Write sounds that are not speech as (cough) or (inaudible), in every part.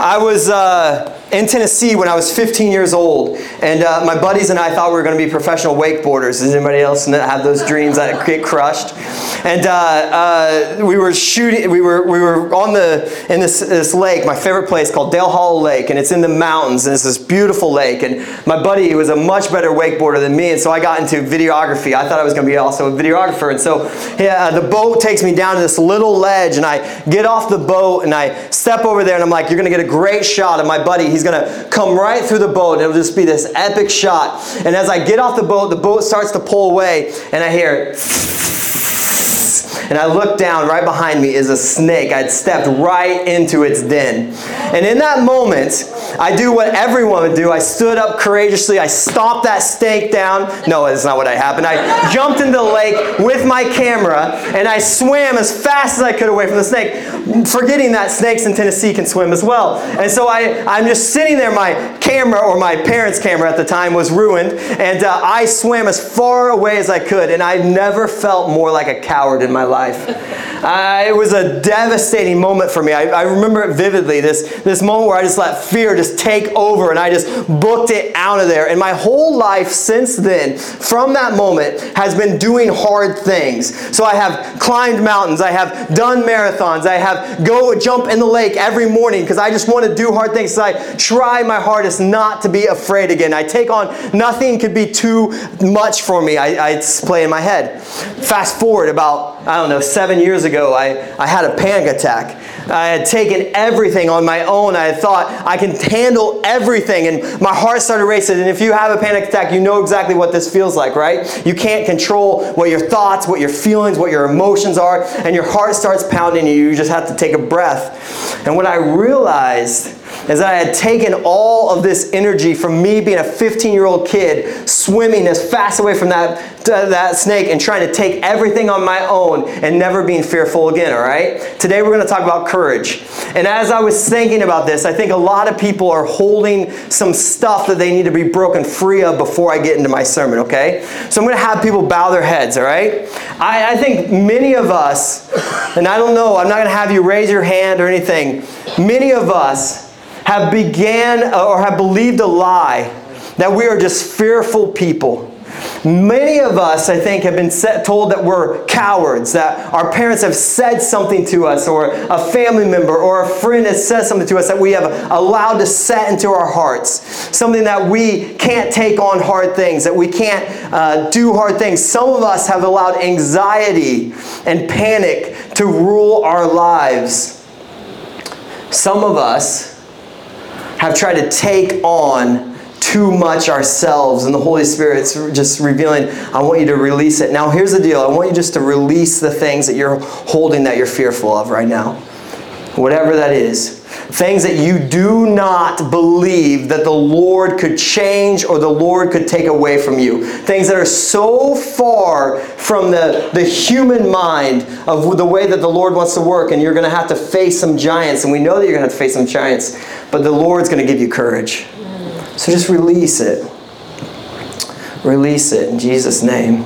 I was uh, in Tennessee when I was 15 years old, and uh, my buddies and I thought we were going to be professional wakeboarders. Does anybody else have those dreams that get crushed? And uh, uh, we were shooting. We were we were on the in this this lake, my favorite place called Dale Hollow Lake, and it's in the mountains, and it's this beautiful lake. And my buddy was a much better wakeboarder than me, and so I got into videography. I thought I was going to be also a videographer, and so yeah, the boat takes me down to this little ledge, and I get off the boat and I step over there, and I'm like, "You're going to get a great shot of my buddy." He's going to come right through the boat, and it'll just be this epic shot. And as I get off the boat, the boat starts to pull away, and I hear and I look down, right behind me is a snake. I'd stepped right into its den. And in that moment, I do what everyone would do. I stood up courageously. I stomped that snake down. No, that's not what I happened. I jumped into the lake with my camera and I swam as fast as I could away from the snake, forgetting that snakes in Tennessee can swim as well. And so I, I'm just sitting there. My camera, or my parents' camera at the time, was ruined. And uh, I swam as far away as I could. And I never felt more like a coward in my life. Uh, it was a devastating moment for me. I, I, remember it vividly. This, this moment where I just let fear just take over and I just booked it out of there. And my whole life since then, from that moment, has been doing hard things. So I have climbed mountains. I have done marathons. I have go jump in the lake every morning because I just want to do hard things. So I try my hardest not to be afraid again. I take on nothing could be too much for me. I, I play in my head. Fast forward about, I don't know, seven years ago, I, I had a panic attack. I had taken everything on my own. I had thought I can handle everything, and my heart started racing. And if you have a panic attack, you know exactly what this feels like, right? You can't control what your thoughts, what your feelings, what your emotions are, and your heart starts pounding you. You just have to take a breath. And what I realized is I had taken all of this energy from me being a 15 year old kid, swimming as fast away from that, that snake and trying to take everything on my own and never being fearful again, all right? Today we're going to talk about courage. And as I was thinking about this, I think a lot of people are holding some stuff that they need to be broken free of before I get into my sermon, okay? So I'm going to have people bow their heads, all right? I, I think many of us, and I don't know, I'm not going to have you raise your hand or anything, many of us, have began uh, or have believed a lie that we are just fearful people. Many of us, I think, have been set, told that we're cowards, that our parents have said something to us, or a family member or a friend has said something to us that we have allowed to set into our hearts. Something that we can't take on hard things, that we can't uh, do hard things. Some of us have allowed anxiety and panic to rule our lives. Some of us have tried to take on too much ourselves and the holy spirit's just revealing i want you to release it. Now here's the deal. I want you just to release the things that you're holding that you're fearful of right now. Whatever that is things that you do not believe that the Lord could change or the Lord could take away from you. Things that are so far from the, the human mind of the way that the Lord wants to work, and you're going to have to face some giants. And we know that you're going to have to face some giants, but the Lord's going to give you courage. So just release it. Release it in Jesus' name.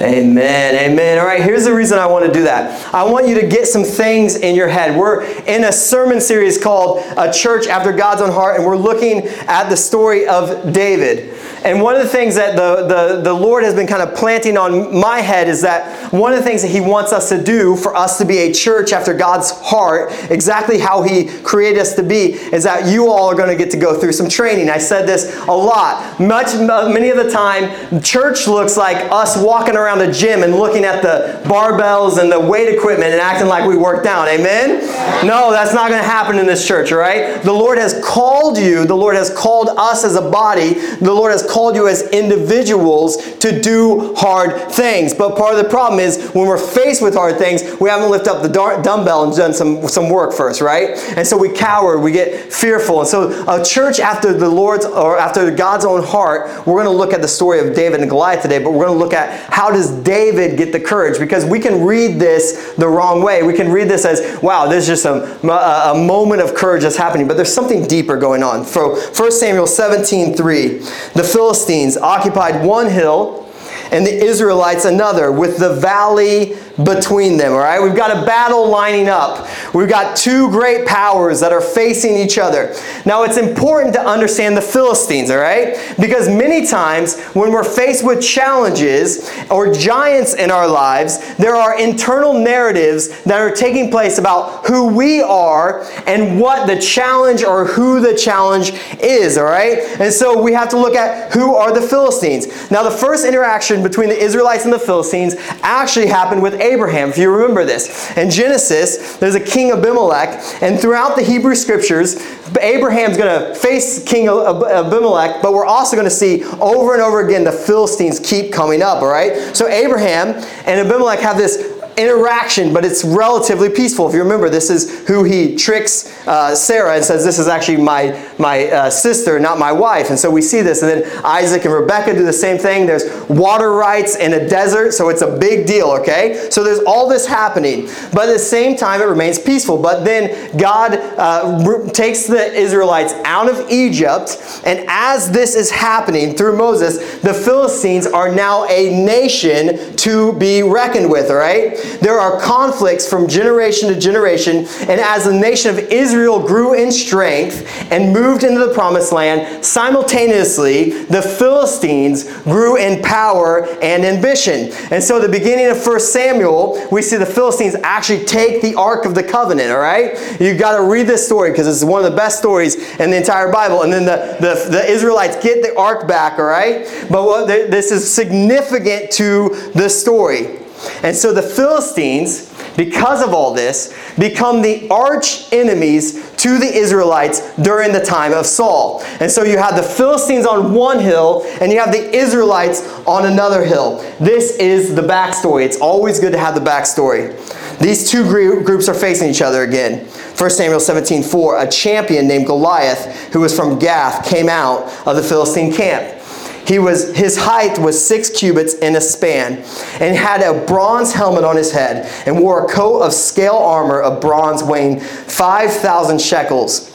Amen. Amen. All right, here's the reason I want to do that. I want you to get some things in your head. We're in a sermon series called A Church After God's Own Heart, and we're looking at the story of David. And one of the things that the, the, the Lord has been kind of planting on my head is that one of the things that He wants us to do for us to be a church after God's heart, exactly how He created us to be, is that you all are going to get to go through some training. I said this a lot. Much, many of the time, church looks like us walking around a gym and looking at the barbells and the weight equipment and acting like we worked out. Amen? No, that's not going to happen in this church, all right? The Lord has called you, the Lord has called us as a body, the Lord has called you as individuals to do hard things. But part of the problem is when we're faced with hard things, we haven't lifted up the dumbbell and done some, some work first, right? And so we cower, we get fearful. And so a church after the Lord's or after God's own heart, we're going to look at the story of David and Goliath today, but we're going to look at how does David get the courage? Because we can read this the wrong way. We can read this as, wow, there's just a, a, a moment of courage that's happening, but there's something deeper going on. So 1 Samuel 17, 3, the Philistines occupied one hill and the Israelites another, with the valley between them, all right? We've got a battle lining up. We've got two great powers that are facing each other. Now, it's important to understand the Philistines, all right? Because many times when we're faced with challenges or giants in our lives, there are internal narratives that are taking place about who we are and what the challenge or who the challenge is, all right? And so we have to look at who are the Philistines. Now, the first interaction between the Israelites and the Philistines actually happened with Abraham, if you remember this. In Genesis, there's a king Abimelech, and throughout the Hebrew scriptures, Abraham's going to face King Abimelech, but we're also going to see over and over again the Philistines keep coming up, all right? So Abraham and Abimelech have this interaction, but it's relatively peaceful. If you remember, this is who he tricks uh, Sarah and says, This is actually my, my uh, sister, not my wife. And so we see this. And then Isaac and Rebecca do the same thing. There's water rights in a desert, so it's a big deal, okay? So there's all this happening. But at the same time, it remains peaceful. But then God uh, takes the Israelites out of Egypt. And as this is happening through Moses, the Philistines are now a nation to be reckoned with, all right? There are conflicts from generation to generation, and as the nation of Israel grew in strength and moved into the promised land, simultaneously the Philistines grew in power and ambition. And so, the beginning of 1 Samuel, we see the Philistines actually take the Ark of the Covenant, all right? You've got to read this story because it's one of the best stories in the entire Bible. And then the, the, the Israelites get the Ark back, all right? But what, this is significant to the story. And so the Philistines, because of all this, become the arch enemies to the Israelites during the time of Saul. And so you have the Philistines on one hill and you have the Israelites on another hill. This is the backstory. It's always good to have the backstory. These two groups are facing each other again. 1 Samuel 17 4, a champion named Goliath, who was from Gath, came out of the Philistine camp. He was, his height was six cubits in a span, and had a bronze helmet on his head, and wore a coat of scale armor of bronze weighing 5,000 shekels.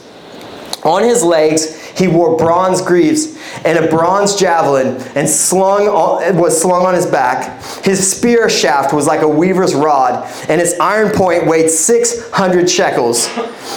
On his legs, he wore bronze greaves and a bronze javelin and slung on, was slung on his back. His spear shaft was like a weaver's rod, and its iron point weighed 600 shekels.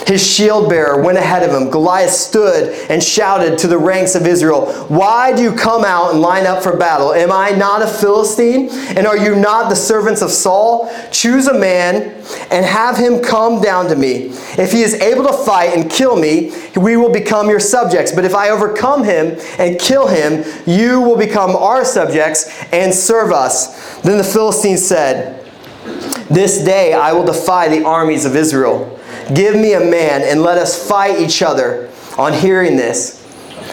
His shield bearer went ahead of him. Goliath stood and shouted to the ranks of Israel, Why do you come out and line up for battle? Am I not a Philistine? And are you not the servants of Saul? Choose a man and have him come down to me. If he is able to fight and kill me, we will become your subjects. But if I overcome him and kill him, you will become our subjects and serve us. Then the Philistines said, This day I will defy the armies of Israel. Give me a man and let us fight each other. On hearing this,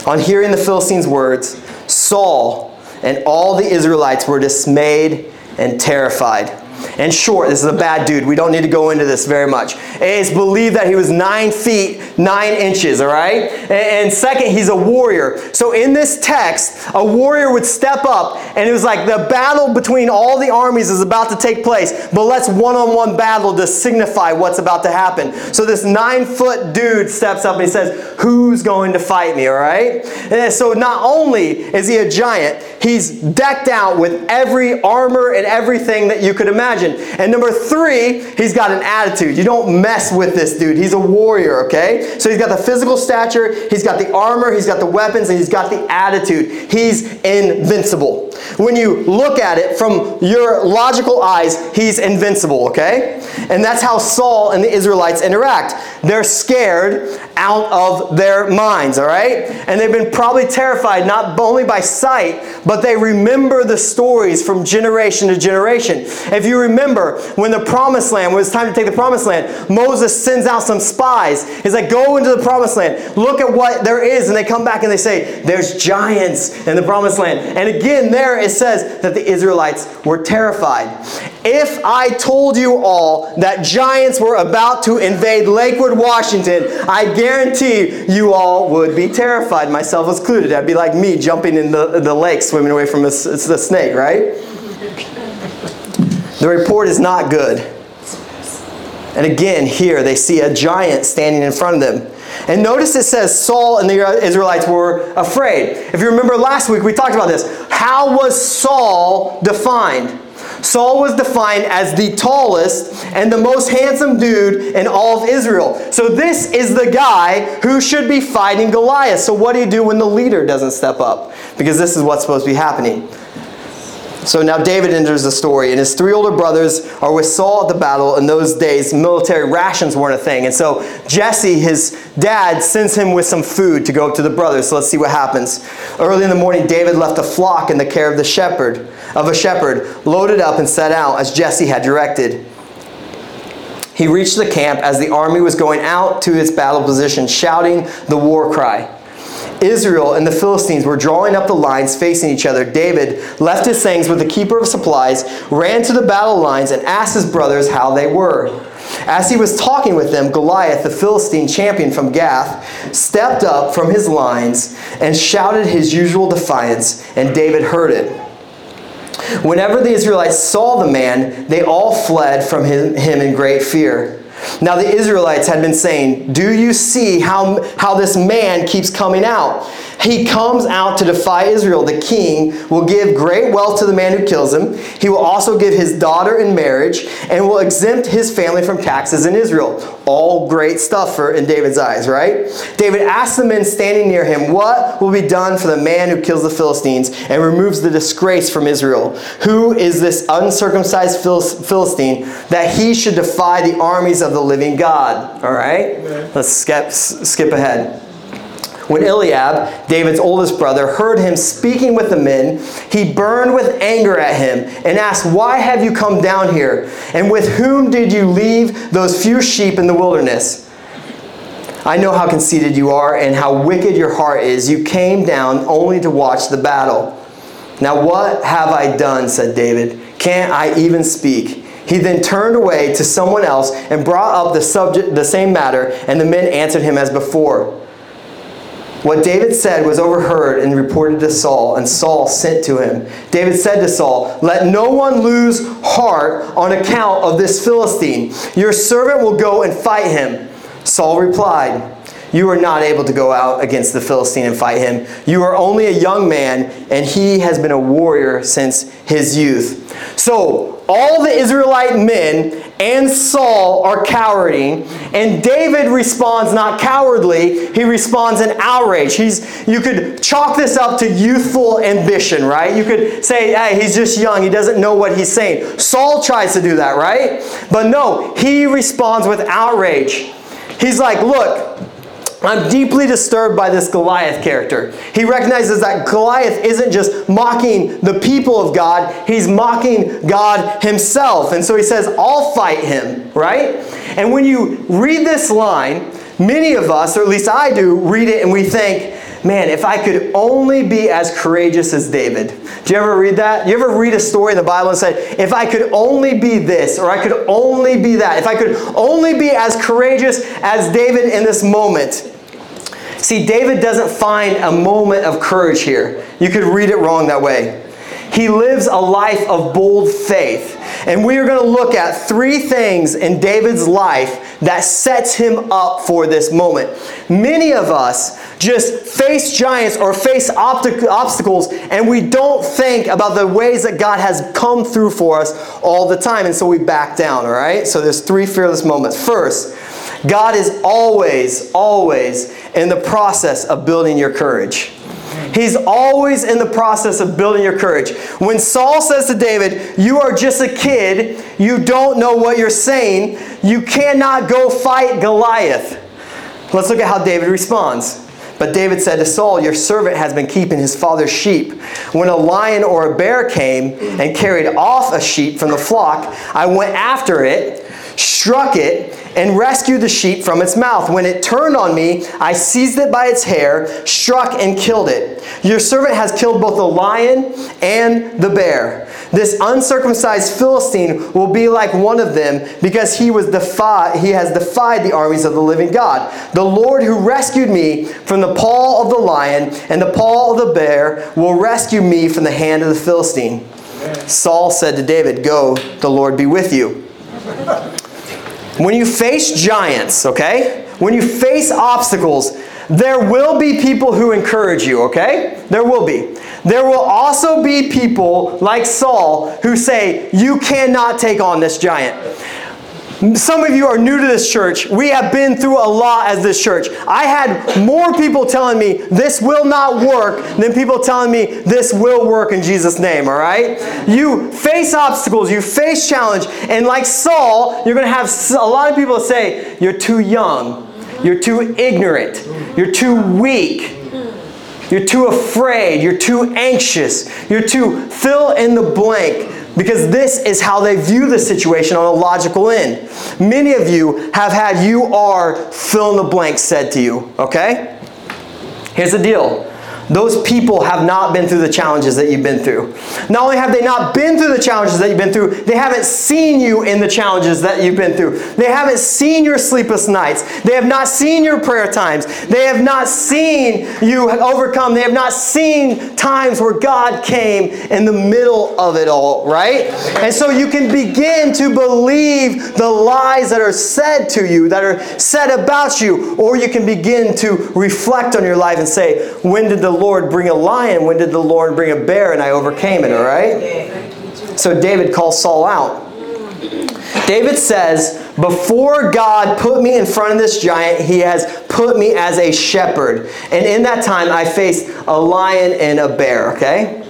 on hearing the Philistines' words, Saul and all the Israelites were dismayed and terrified. And short, this is a bad dude. We don't need to go into this very much. It's believed that he was nine feet, nine inches, all right? And second, he's a warrior. So in this text, a warrior would step up, and it was like the battle between all the armies is about to take place, but let's one on one battle to signify what's about to happen. So this nine foot dude steps up and he says, Who's going to fight me, all right? And so not only is he a giant, he's decked out with every armor and everything that you could imagine. And number three, he's got an attitude. You don't mess with this dude. He's a warrior, okay? So he's got the physical stature, he's got the armor, he's got the weapons, and he's got the attitude. He's invincible. When you look at it from your logical eyes, he's invincible, okay? And that's how Saul and the Israelites interact. They're scared out of their minds, all right? And they've been probably terrified not only by sight, but they remember the stories from generation to generation. If you remember when the promised land, when it's time to take the promised land, Moses sends out some spies. He's like, go into the promised land, look at what there is. And they come back and they say, there's giants in the promised land. And again, there it says that the Israelites were terrified. If I told you all that giants were about to invade Lakewood, Washington, I guarantee you all would be terrified, myself included. That'd be like me jumping in the, the lake, swimming away from a, the snake, right? The report is not good. And again, here they see a giant standing in front of them. And notice it says Saul and the Israelites were afraid. If you remember last week, we talked about this. How was Saul defined? Saul was defined as the tallest and the most handsome dude in all of Israel. So this is the guy who should be fighting Goliath. So what do you do when the leader doesn't step up? Because this is what's supposed to be happening. So now David enters the story, and his three older brothers are with Saul at the battle. In those days, military rations weren't a thing. And so Jesse, his dad, sends him with some food to go up to the brothers. So let's see what happens. Early in the morning, David left a flock in the care of the shepherd, of a shepherd, loaded up and set out as Jesse had directed. He reached the camp as the army was going out to its battle position, shouting the war cry. Israel and the Philistines were drawing up the lines facing each other. David left his things with the keeper of supplies, ran to the battle lines, and asked his brothers how they were. As he was talking with them, Goliath, the Philistine champion from Gath, stepped up from his lines and shouted his usual defiance, and David heard it. Whenever the Israelites saw the man, they all fled from him, in great fear. Now the Israelites had been saying, Do you see how, how this man keeps coming out? He comes out to defy Israel. The king will give great wealth to the man who kills him. He will also give his daughter in marriage and will exempt his family from taxes in Israel. All great stuff for in David's eyes, right? David asks the men standing near him, What will be done for the man who kills the Philistines and removes the disgrace from Israel? Who is this uncircumcised Philistine that he should defy the armies of the living God? All right? Let's skip, skip ahead. When Eliab, David's oldest brother, heard him speaking with the men, he burned with anger at him and asked, Why have you come down here? And with whom did you leave those few sheep in the wilderness? I know how conceited you are and how wicked your heart is. You came down only to watch the battle. Now, what have I done? said David. Can't I even speak? He then turned away to someone else and brought up the subject, the same matter, and the men answered him as before. What David said was overheard and reported to Saul, and Saul sent to him. David said to Saul, Let no one lose heart on account of this Philistine. Your servant will go and fight him. Saul replied, You are not able to go out against the Philistine and fight him. You are only a young man, and he has been a warrior since his youth. So, all the Israelite men and Saul are cowarding, and David responds not cowardly, he responds in outrage. He's, you could chalk this up to youthful ambition, right? You could say, hey, he's just young, he doesn't know what he's saying. Saul tries to do that, right? But no, he responds with outrage. He's like, look, I'm deeply disturbed by this Goliath character. He recognizes that Goliath isn't just mocking the people of God, he's mocking God himself. And so he says, I'll fight him, right? And when you read this line, many of us, or at least I do, read it and we think, man, if I could only be as courageous as David. Do you ever read that? You ever read a story in the Bible and say, if I could only be this, or I could only be that, if I could only be as courageous as David in this moment. See, David doesn't find a moment of courage here. You could read it wrong that way. He lives a life of bold faith. And we are going to look at three things in David's life that sets him up for this moment. Many of us just face giants or face obstacles and we don't think about the ways that God has come through for us all the time. And so we back down, all right? So there's three fearless moments. First, God is always, always in the process of building your courage. He's always in the process of building your courage. When Saul says to David, You are just a kid, you don't know what you're saying, you cannot go fight Goliath. Let's look at how David responds. But David said to Saul, Your servant has been keeping his father's sheep. When a lion or a bear came and carried off a sheep from the flock, I went after it, struck it, and rescued the sheep from its mouth. When it turned on me, I seized it by its hair, struck and killed it. Your servant has killed both the lion and the bear. This uncircumcised Philistine will be like one of them because he was defied he has defied the armies of the living God. The Lord who rescued me from the paw of the lion and the paw of the bear will rescue me from the hand of the Philistine. Saul said to David, "Go, the Lord be with you." When you face giants, okay? When you face obstacles, there will be people who encourage you, okay? There will be. There will also be people like Saul who say, You cannot take on this giant. Some of you are new to this church. We have been through a lot as this church. I had more people telling me this will not work than people telling me this will work in Jesus' name, all right? You face obstacles, you face challenge, and like Saul, you're going to have a lot of people say, You're too young, you're too ignorant, you're too weak. You're too afraid. You're too anxious. You're too fill in the blank because this is how they view the situation on a logical end. Many of you have had you are fill in the blank said to you, okay? Here's the deal those people have not been through the challenges that you've been through. Not only have they not been through the challenges that you've been through, they haven't seen you in the challenges that you've been through. They haven't seen your sleepless nights. They have not seen your prayer times. They have not seen you overcome. They have not seen times where God came in the middle of it all, right? And so you can begin to believe the lies that are said to you, that are said about you, or you can begin to reflect on your life and say, when did the Lord bring a lion? When did the Lord bring a bear? And I overcame it, all right? So David calls Saul out. David says, Before God put me in front of this giant, he has put me as a shepherd. And in that time, I faced a lion and a bear, okay?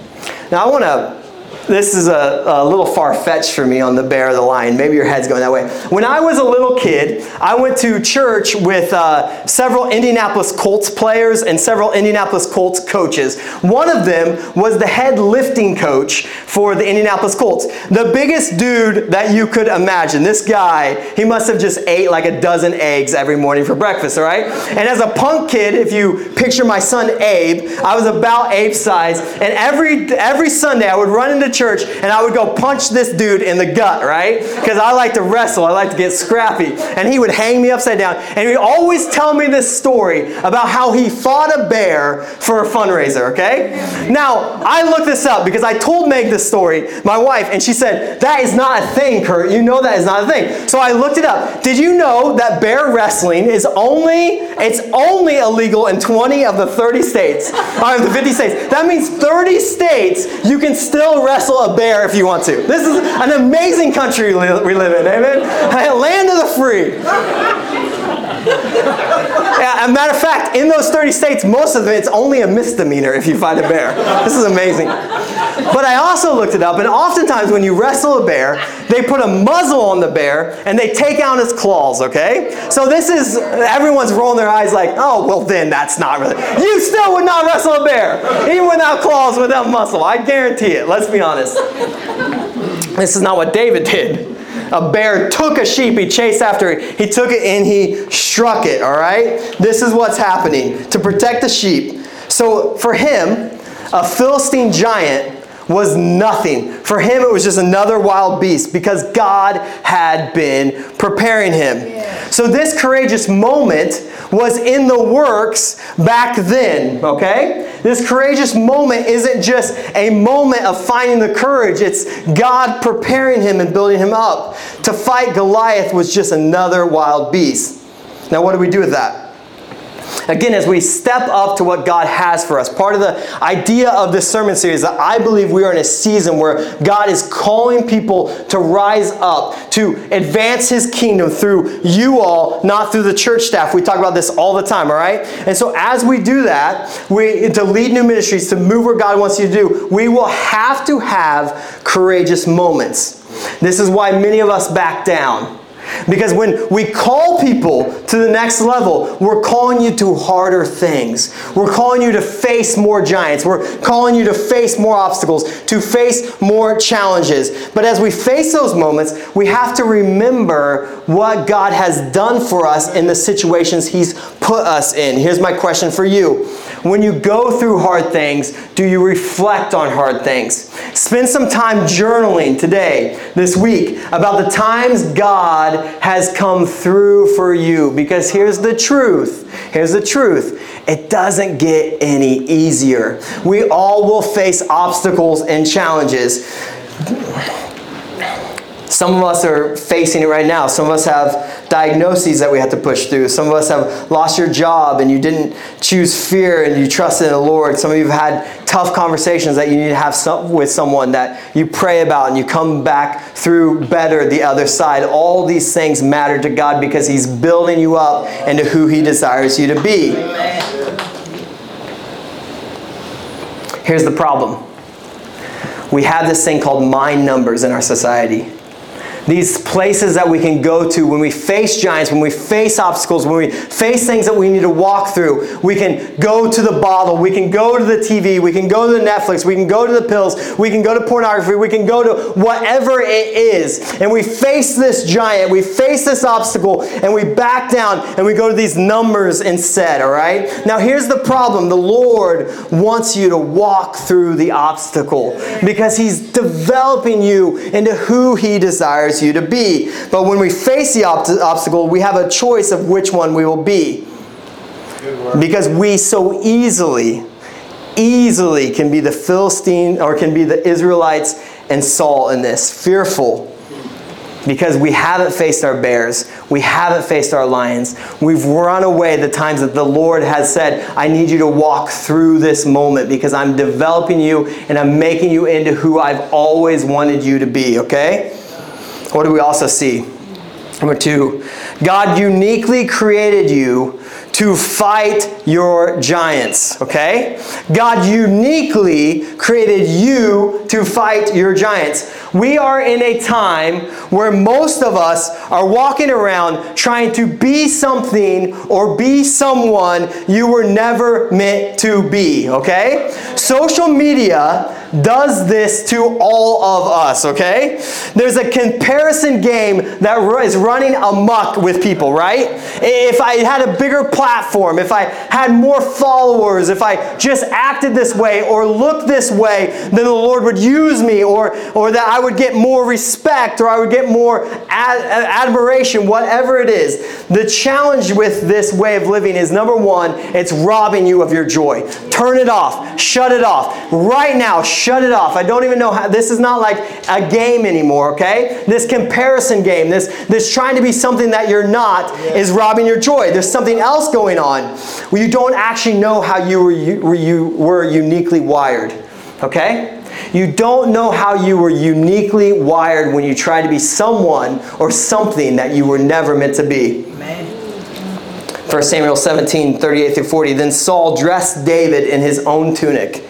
Now, I want to this is a, a little far fetched for me on the bear or the lion. Maybe your head's going that way. When I was a little kid, I went to church with uh, several Indianapolis Colts players and several Indianapolis Colts coaches. One of them was the head lifting coach for the Indianapolis Colts. The biggest dude that you could imagine. This guy, he must have just ate like a dozen eggs every morning for breakfast, all right? And as a punk kid, if you picture my son Abe, I was about Abe's size, and every every Sunday I would run into church and I would go punch this dude in the gut, right? Because I like to wrestle, I like to get scrappy. And he would hang me upside down. And he'd always tell me this story about how he fought a bear for a fundraiser, okay? Now, I looked this up because I told Meg this story, my wife, and she said, That is not a thing, Kurt. You know that is not a thing. So I looked it up. Did you know that bear wrestling is only, it's only illegal in 20 of the 30 states, or the 50 states. That means 30 states you can still wrestle wrestle a bear if you want to. This is an amazing country we live in, amen? Land of the free. (laughs) Yeah, a matter of fact, in those 30 states, most of them, it's only a misdemeanor if you fight a bear. This is amazing. But I also looked it up, and oftentimes when you wrestle a bear, they put a muzzle on the bear and they take out its claws, okay? So this is, everyone's rolling their eyes like, oh, well, then that's not really. You still would not wrestle a bear, even without claws, without muscle. I guarantee it. Let's be honest. This is not what David did a bear took a sheep, he chased after it, he took it and he struck it, all right? This is what's happening to protect the sheep. So for him, a Philistine giant was nothing. For him, it was just another wild beast because God had been preparing him. Yeah. So, this courageous moment was in the works back then, okay? This courageous moment isn't just a moment of finding the courage, it's God preparing him and building him up. To fight Goliath was just another wild beast. Now, what do we do with that? Again, as we step up to what God has for us, part of the idea of this sermon series that I believe we are in a season where God is calling people to rise up, to advance His kingdom through you all, not through the church staff. We talk about this all the time, all right? And so as we do that, we to lead new ministries, to move where God wants you to do, we will have to have courageous moments. This is why many of us back down. Because when we call people to the next level, we're calling you to harder things. We're calling you to face more giants. We're calling you to face more obstacles, to face more challenges. But as we face those moments, we have to remember what God has done for us in the situations He's put us in. Here's my question for you when you go through hard things, do you reflect on hard things? Spend some time journaling today, this week, about the times God has come through for you. Because here's the truth. Here's the truth. It doesn't get any easier. We all will face obstacles and challenges. Some of us are facing it right now. Some of us have diagnoses that we have to push through. Some of us have lost your job and you didn't choose fear and you trusted in the Lord. Some of you have had tough conversations that you need to have some, with someone that you pray about and you come back through better the other side. All these things matter to God because He's building you up into who He desires you to be. Here's the problem we have this thing called mind numbers in our society these places that we can go to when we face giants, when we face obstacles, when we face things that we need to walk through. We can go to the bottle, we can go to the TV, we can go to the Netflix, we can go to the pills, we can go to pornography, we can go to whatever it is. And we face this giant, we face this obstacle, and we back down and we go to these numbers instead, all right? Now, here's the problem the Lord wants you to walk through the obstacle because He's developing you into who He desires desires you to be. But when we face the ob- obstacle, we have a choice of which one we will be. Because we so easily, easily can be the Philistine or can be the Israelites and Saul in this, fearful. Because we haven't faced our bears. We haven't faced our lions. We've run away the times that the Lord has said, I need you to walk through this moment because I'm developing you and I'm making you into who I've always wanted you to be, okay? What do we also see? Number two, God uniquely created you to fight your giants, okay? God uniquely created you to fight your giants. We are in a time where most of us are walking around trying to be something or be someone you were never meant to be, okay? Social media does this to all of us, okay? There's a comparison game that is running amok with people, right? If I had a bigger platform, if I had more followers, if I just acted this way or looked this way, then the Lord would use me or, or that I would get more respect or I would get more ad- uh, admiration, whatever it is. The challenge with this way of living is number one, it's robbing you of your joy. Turn it off, shut it off. Right now, shut it off. I don't even know how, this is not like a game anymore, okay? This comparison game, this, this trying to be something that you're not, is robbing your joy. There's something else going on where you don't actually know how you were, you, you were uniquely wired, okay? You don't know how you were uniquely wired when you try to be someone or something that you were never meant to be. Amen. 1 Samuel 17, 38 through 40. Then Saul dressed David in his own tunic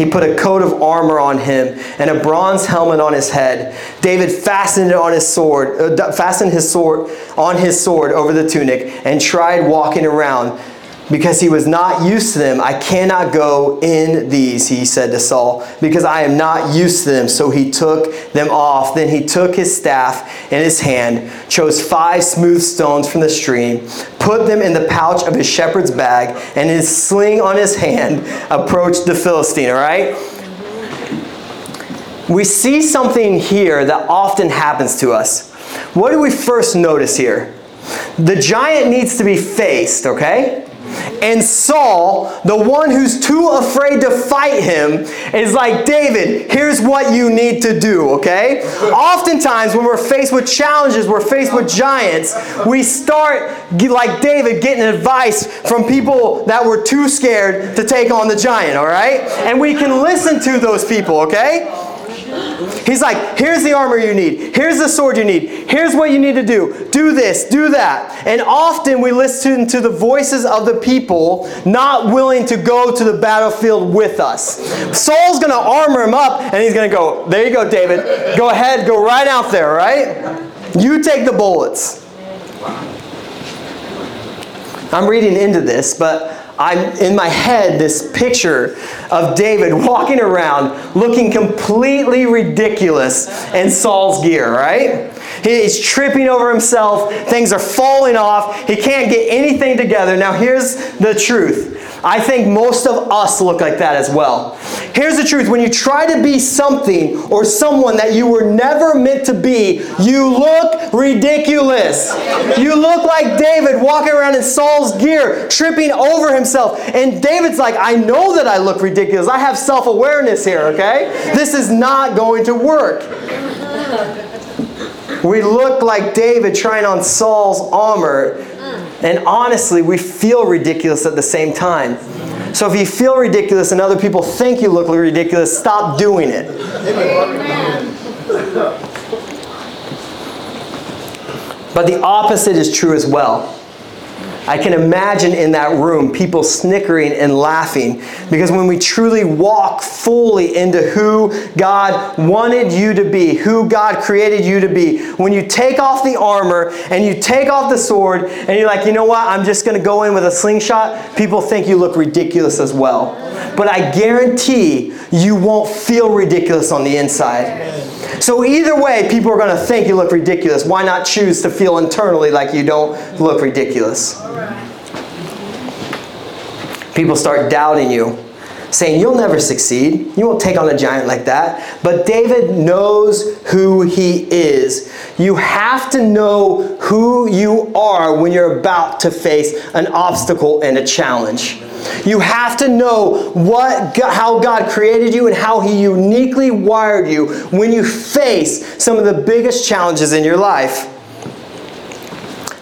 he put a coat of armor on him and a bronze helmet on his head. David fastened it on his sword, uh, fastened his sword on his sword over the tunic and tried walking around because he was not used to them. I cannot go in these, he said to Saul, because I am not used to them. So he took them off. Then he took his staff in his hand, chose five smooth stones from the stream, put them in the pouch of his shepherd's bag, and his sling on his hand approached the Philistine, all right? We see something here that often happens to us. What do we first notice here? The giant needs to be faced, okay? And Saul, the one who's too afraid to fight him, is like, David, here's what you need to do, okay? Oftentimes, when we're faced with challenges, we're faced with giants, we start, like David, getting advice from people that were too scared to take on the giant, all right? And we can listen to those people, okay? He's like, here's the armor you need. Here's the sword you need. Here's what you need to do. Do this, do that. And often we listen to the voices of the people not willing to go to the battlefield with us. Saul's going to armor him up and he's going to go, there you go, David. Go ahead, go right out there, right? You take the bullets. I'm reading into this, but I'm in my head this picture of David walking around looking completely ridiculous in Saul's gear, right? He's tripping over himself. Things are falling off. He can't get anything together. Now, here's the truth I think most of us look like that as well. Here's the truth when you try to be something or someone that you were never meant to be, you look ridiculous. You look like David walking around in Saul's gear, tripping over himself. And David's like, I know that I look ridiculous. I have self awareness here, okay? This is not going to work. We look like David trying on Saul's armor. And honestly, we feel ridiculous at the same time. So if you feel ridiculous and other people think you look ridiculous, stop doing it. But the opposite is true as well. I can imagine in that room people snickering and laughing because when we truly walk fully into who God wanted you to be, who God created you to be, when you take off the armor and you take off the sword and you're like, you know what, I'm just going to go in with a slingshot, people think you look ridiculous as well. But I guarantee you won't feel ridiculous on the inside. So either way, people are going to think you look ridiculous. Why not choose to feel internally like you don't look ridiculous? People start doubting you, saying you'll never succeed. You won't take on a giant like that. But David knows who he is. You have to know who you are when you're about to face an obstacle and a challenge. You have to know what how God created you and how he uniquely wired you when you face some of the biggest challenges in your life.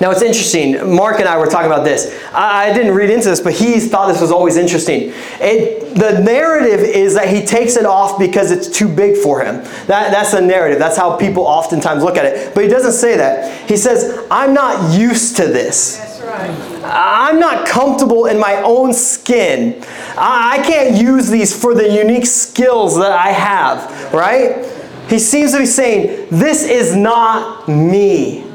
Now it's interesting. Mark and I were talking about this. I, I didn't read into this, but he thought this was always interesting. It, the narrative is that he takes it off because it's too big for him. That, that's the narrative. That's how people oftentimes look at it. But he doesn't say that. He says, I'm not used to this. I'm not comfortable in my own skin. I, I can't use these for the unique skills that I have, right? He seems to be saying, This is not me.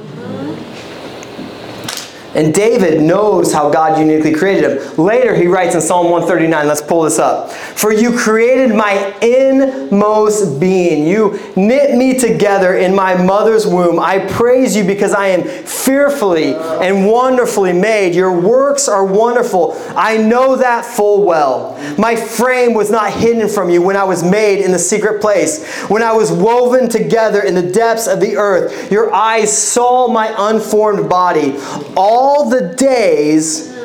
And David knows how God uniquely created him. Later, he writes in Psalm 139, let's pull this up. For you created my inmost being. You knit me together in my mother's womb. I praise you because I am fearfully and wonderfully made. Your works are wonderful. I know that full well. My frame was not hidden from you when I was made in the secret place. When I was woven together in the depths of the earth, your eyes saw my unformed body. All all the days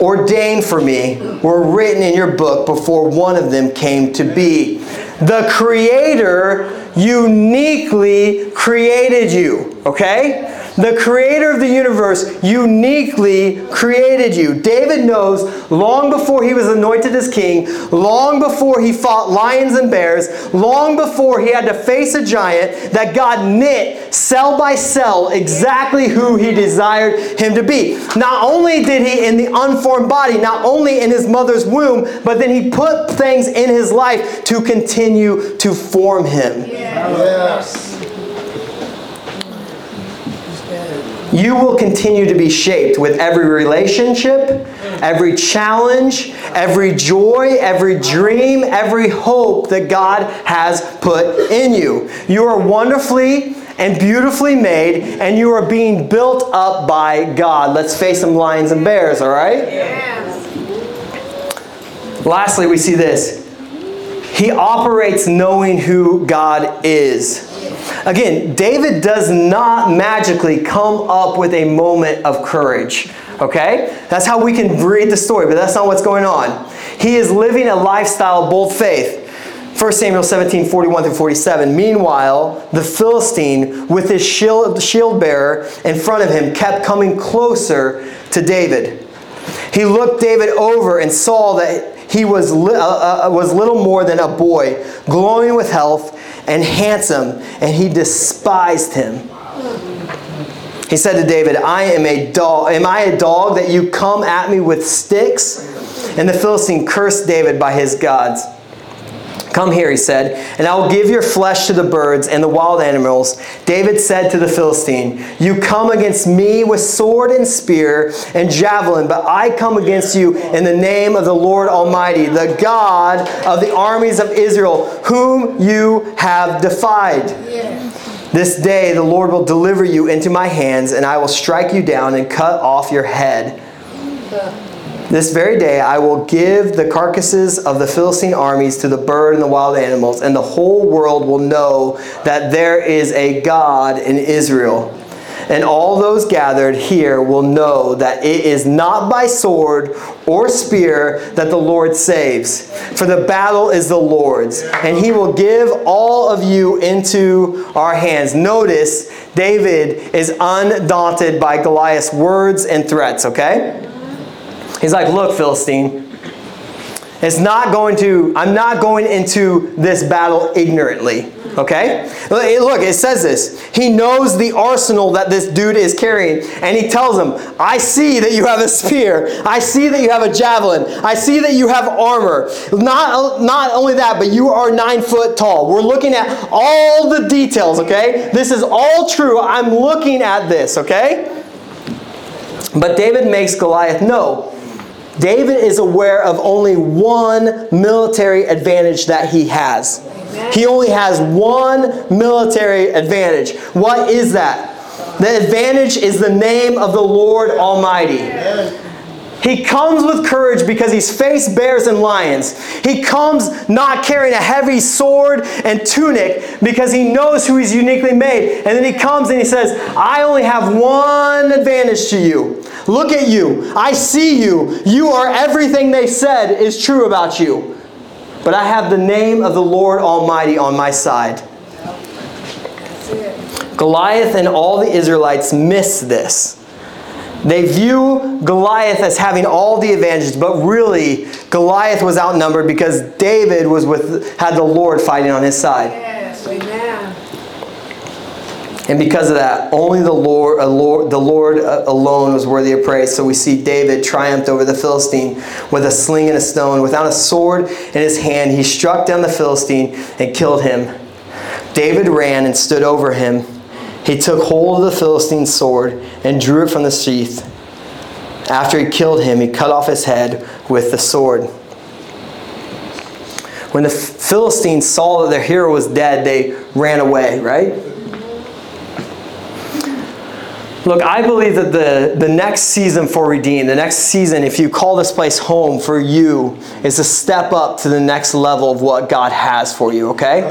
ordained for me were written in your book before one of them came to be. The Creator uniquely created you, okay? The creator of the universe uniquely created you. David knows long before he was anointed as king, long before he fought lions and bears, long before he had to face a giant, that God knit cell by cell exactly who he desired him to be. Not only did he in the unformed body, not only in his mother's womb, but then he put things in his life to continue to form him. Yes. You will continue to be shaped with every relationship, every challenge, every joy, every dream, every hope that God has put in you. You are wonderfully and beautifully made, and you are being built up by God. Let's face some lions and bears, all right? Yes. Lastly, we see this. He operates knowing who God is. Again, David does not magically come up with a moment of courage. Okay? That's how we can read the story, but that's not what's going on. He is living a lifestyle of bold faith. 1 Samuel 17, 41 through 47. Meanwhile, the Philistine, with his shield, shield bearer in front of him, kept coming closer to David. He looked David over and saw that he was, li- uh, uh, was little more than a boy, glowing with health and handsome, and he despised him. He said to David, I am a dog. Am I a dog that you come at me with sticks? And the Philistine cursed David by his gods. Come here, he said, and I will give your flesh to the birds and the wild animals. David said to the Philistine, You come against me with sword and spear and javelin, but I come against you in the name of the Lord Almighty, the God of the armies of Israel, whom you have defied. This day the Lord will deliver you into my hands, and I will strike you down and cut off your head. This very day I will give the carcasses of the Philistine armies to the bird and the wild animals, and the whole world will know that there is a God in Israel. And all those gathered here will know that it is not by sword or spear that the Lord saves, for the battle is the Lord's, and he will give all of you into our hands. Notice, David is undaunted by Goliath's words and threats, okay? He's like, Look, Philistine, it's not going to, I'm not going into this battle ignorantly. Okay? Look, it says this. He knows the arsenal that this dude is carrying, and he tells him, I see that you have a spear. I see that you have a javelin. I see that you have armor. Not, not only that, but you are nine foot tall. We're looking at all the details, okay? This is all true. I'm looking at this, okay? But David makes Goliath know David is aware of only one military advantage that he has. He only has one military advantage. What is that? The advantage is the name of the Lord Almighty. He comes with courage because he's faced bears and lions. He comes not carrying a heavy sword and tunic because he knows who he's uniquely made. And then he comes and he says, I only have one advantage to you. Look at you. I see you. You are everything they said is true about you. But I have the name of the Lord Almighty on my side. Goliath and all the Israelites miss this. They view Goliath as having all the advantages, but really Goliath was outnumbered because David was with had the Lord fighting on his side. Yes, amen. And because of that, only the Lord, Lord, the Lord uh, alone was worthy of praise. So we see David triumphed over the Philistine with a sling and a stone. Without a sword in his hand, he struck down the Philistine and killed him. David ran and stood over him. He took hold of the Philistine's sword and drew it from the sheath. After he killed him, he cut off his head with the sword. When the Philistines saw that their hero was dead, they ran away, right? Look, I believe that the, the next season for Redeem, the next season, if you call this place home for you, is to step up to the next level of what God has for you, okay?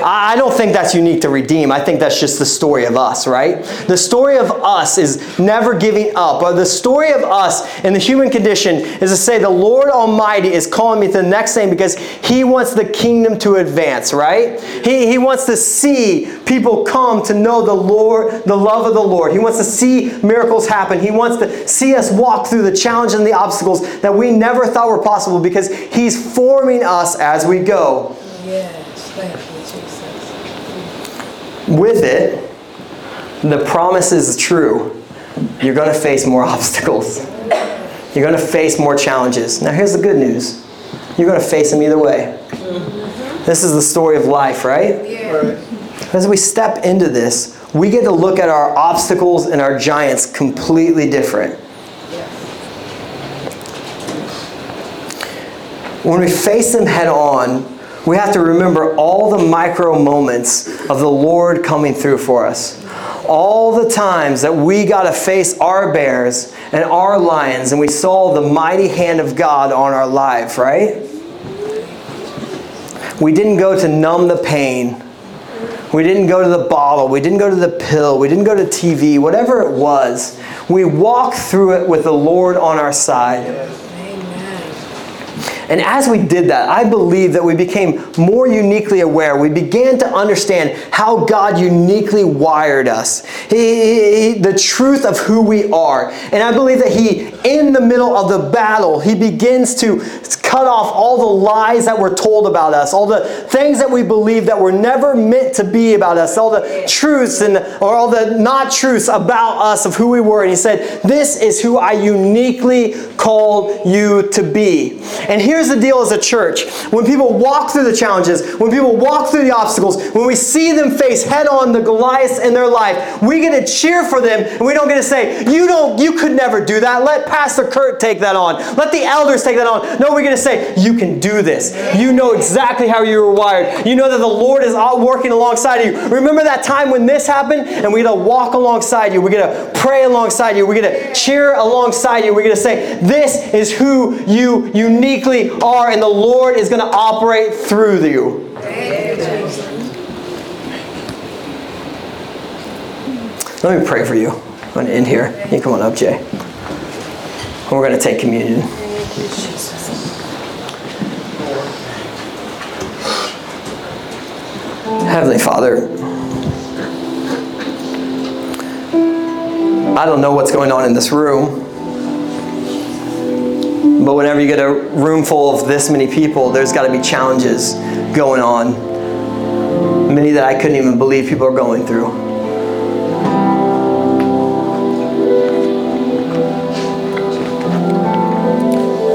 I, I don't think that's unique to Redeem. I think that's just the story of us, right? The story of us is never giving up. Or the story of us in the human condition is to say the Lord Almighty is calling me to the next thing because He wants the kingdom to advance, right? He, he wants to see people come to know the Lord, the love of the Lord. He wants to see miracles happen. He wants to see us walk through the challenges and the obstacles that we never thought were possible because He's forming us as we go. Yes, thank you, Jesus. With it, the promise is true. You're going to face more (laughs) obstacles. You're going to face more challenges. Now, here's the good news you're going to face them either way. Mm-hmm. This is the story of life, right? Yeah. As we step into this, we get to look at our obstacles and our giants completely different. When we face them head on, we have to remember all the micro moments of the Lord coming through for us. All the times that we got to face our bears and our lions, and we saw the mighty hand of God on our life, right? We didn't go to numb the pain we didn't go to the bottle. We didn't go to the pill. We didn't go to TV, whatever it was. We walked through it with the Lord on our side. And as we did that, I believe that we became more uniquely aware. We began to understand how God uniquely wired us, he, he, the truth of who we are. And I believe that He, in the middle of the battle, He begins to cut off all the lies that were told about us, all the things that we believe that were never meant to be about us, all the truths and or all the not truths about us of who we were. And He said, This is who I uniquely called you to be. And here here's the deal as a church. When people walk through the challenges, when people walk through the obstacles, when we see them face head on the Goliaths in their life, we get to cheer for them and we don't get to say, you don't, you could never do that. Let Pastor Kurt take that on. Let the elders take that on. No, we're going to say, you can do this. You know exactly how you were wired. You know that the Lord is all working alongside you. Remember that time when this happened and we get to walk alongside you. We get to pray alongside you. We get to cheer alongside you. We get to say, this is who you uniquely are, and the Lord is going to operate through you. Let me pray for you. I'm going to end here. You come on up, Jay. And we're going to take communion. Heavenly Father, I don't know what's going on in this room. But whenever you get a room full of this many people, there's got to be challenges going on. Many that I couldn't even believe people are going through.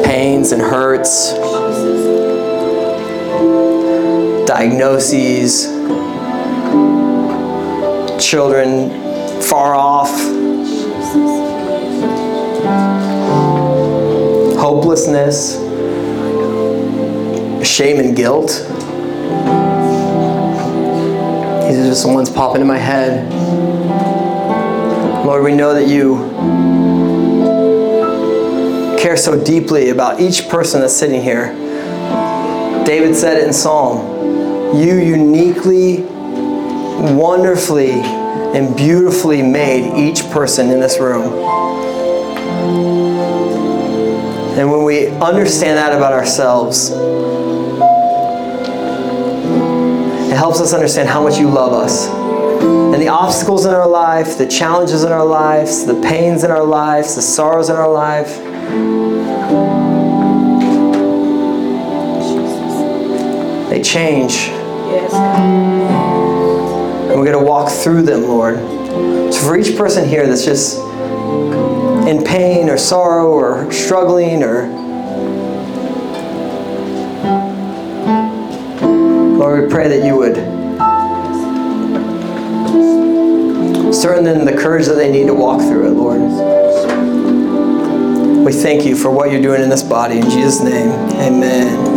Pains and hurts, diagnoses, children far off, hopelessness, shame and guilt. These are just the ones popping in my head. Lord, we know that you care so deeply about each person that's sitting here. David said it in Psalm You uniquely, wonderfully, and beautifully made each person in this room. And when we understand that about ourselves, it helps us understand how much you love us. And the obstacles in our life, the challenges in our lives, the pains in our lives, the sorrows in our life. They change. Yes. And we're going to walk through them, Lord. So for each person here that's just in pain or sorrow or struggling or Lord, we pray that you would stir in them the courage that they need to walk through it, Lord. We thank you for what you're doing in this body. In Jesus' name, amen.